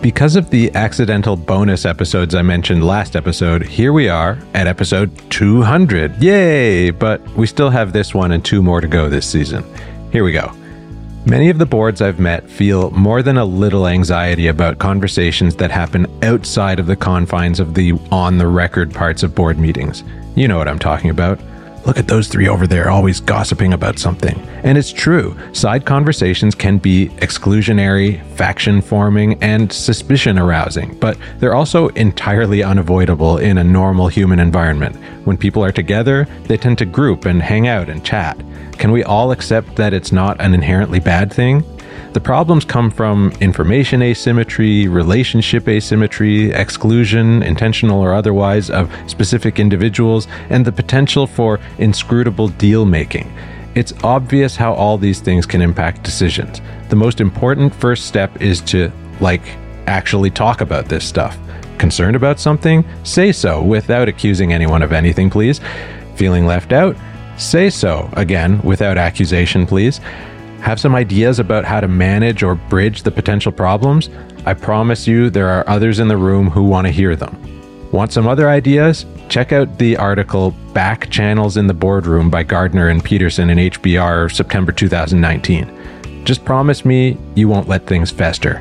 Because of the accidental bonus episodes I mentioned last episode, here we are at episode 200. Yay! But we still have this one and two more to go this season. Here we go. Many of the boards I've met feel more than a little anxiety about conversations that happen outside of the confines of the on the record parts of board meetings. You know what I'm talking about. Look at those three over there, always gossiping about something. And it's true, side conversations can be exclusionary, faction forming, and suspicion arousing, but they're also entirely unavoidable in a normal human environment. When people are together, they tend to group and hang out and chat. Can we all accept that it's not an inherently bad thing? The problems come from information asymmetry, relationship asymmetry, exclusion, intentional or otherwise, of specific individuals, and the potential for inscrutable deal making. It's obvious how all these things can impact decisions. The most important first step is to, like, actually talk about this stuff. Concerned about something? Say so without accusing anyone of anything, please. Feeling left out? Say so, again, without accusation, please. Have some ideas about how to manage or bridge the potential problems? I promise you there are others in the room who want to hear them. Want some other ideas? Check out the article Back Channels in the Boardroom by Gardner and Peterson in HBR September 2019. Just promise me you won't let things fester.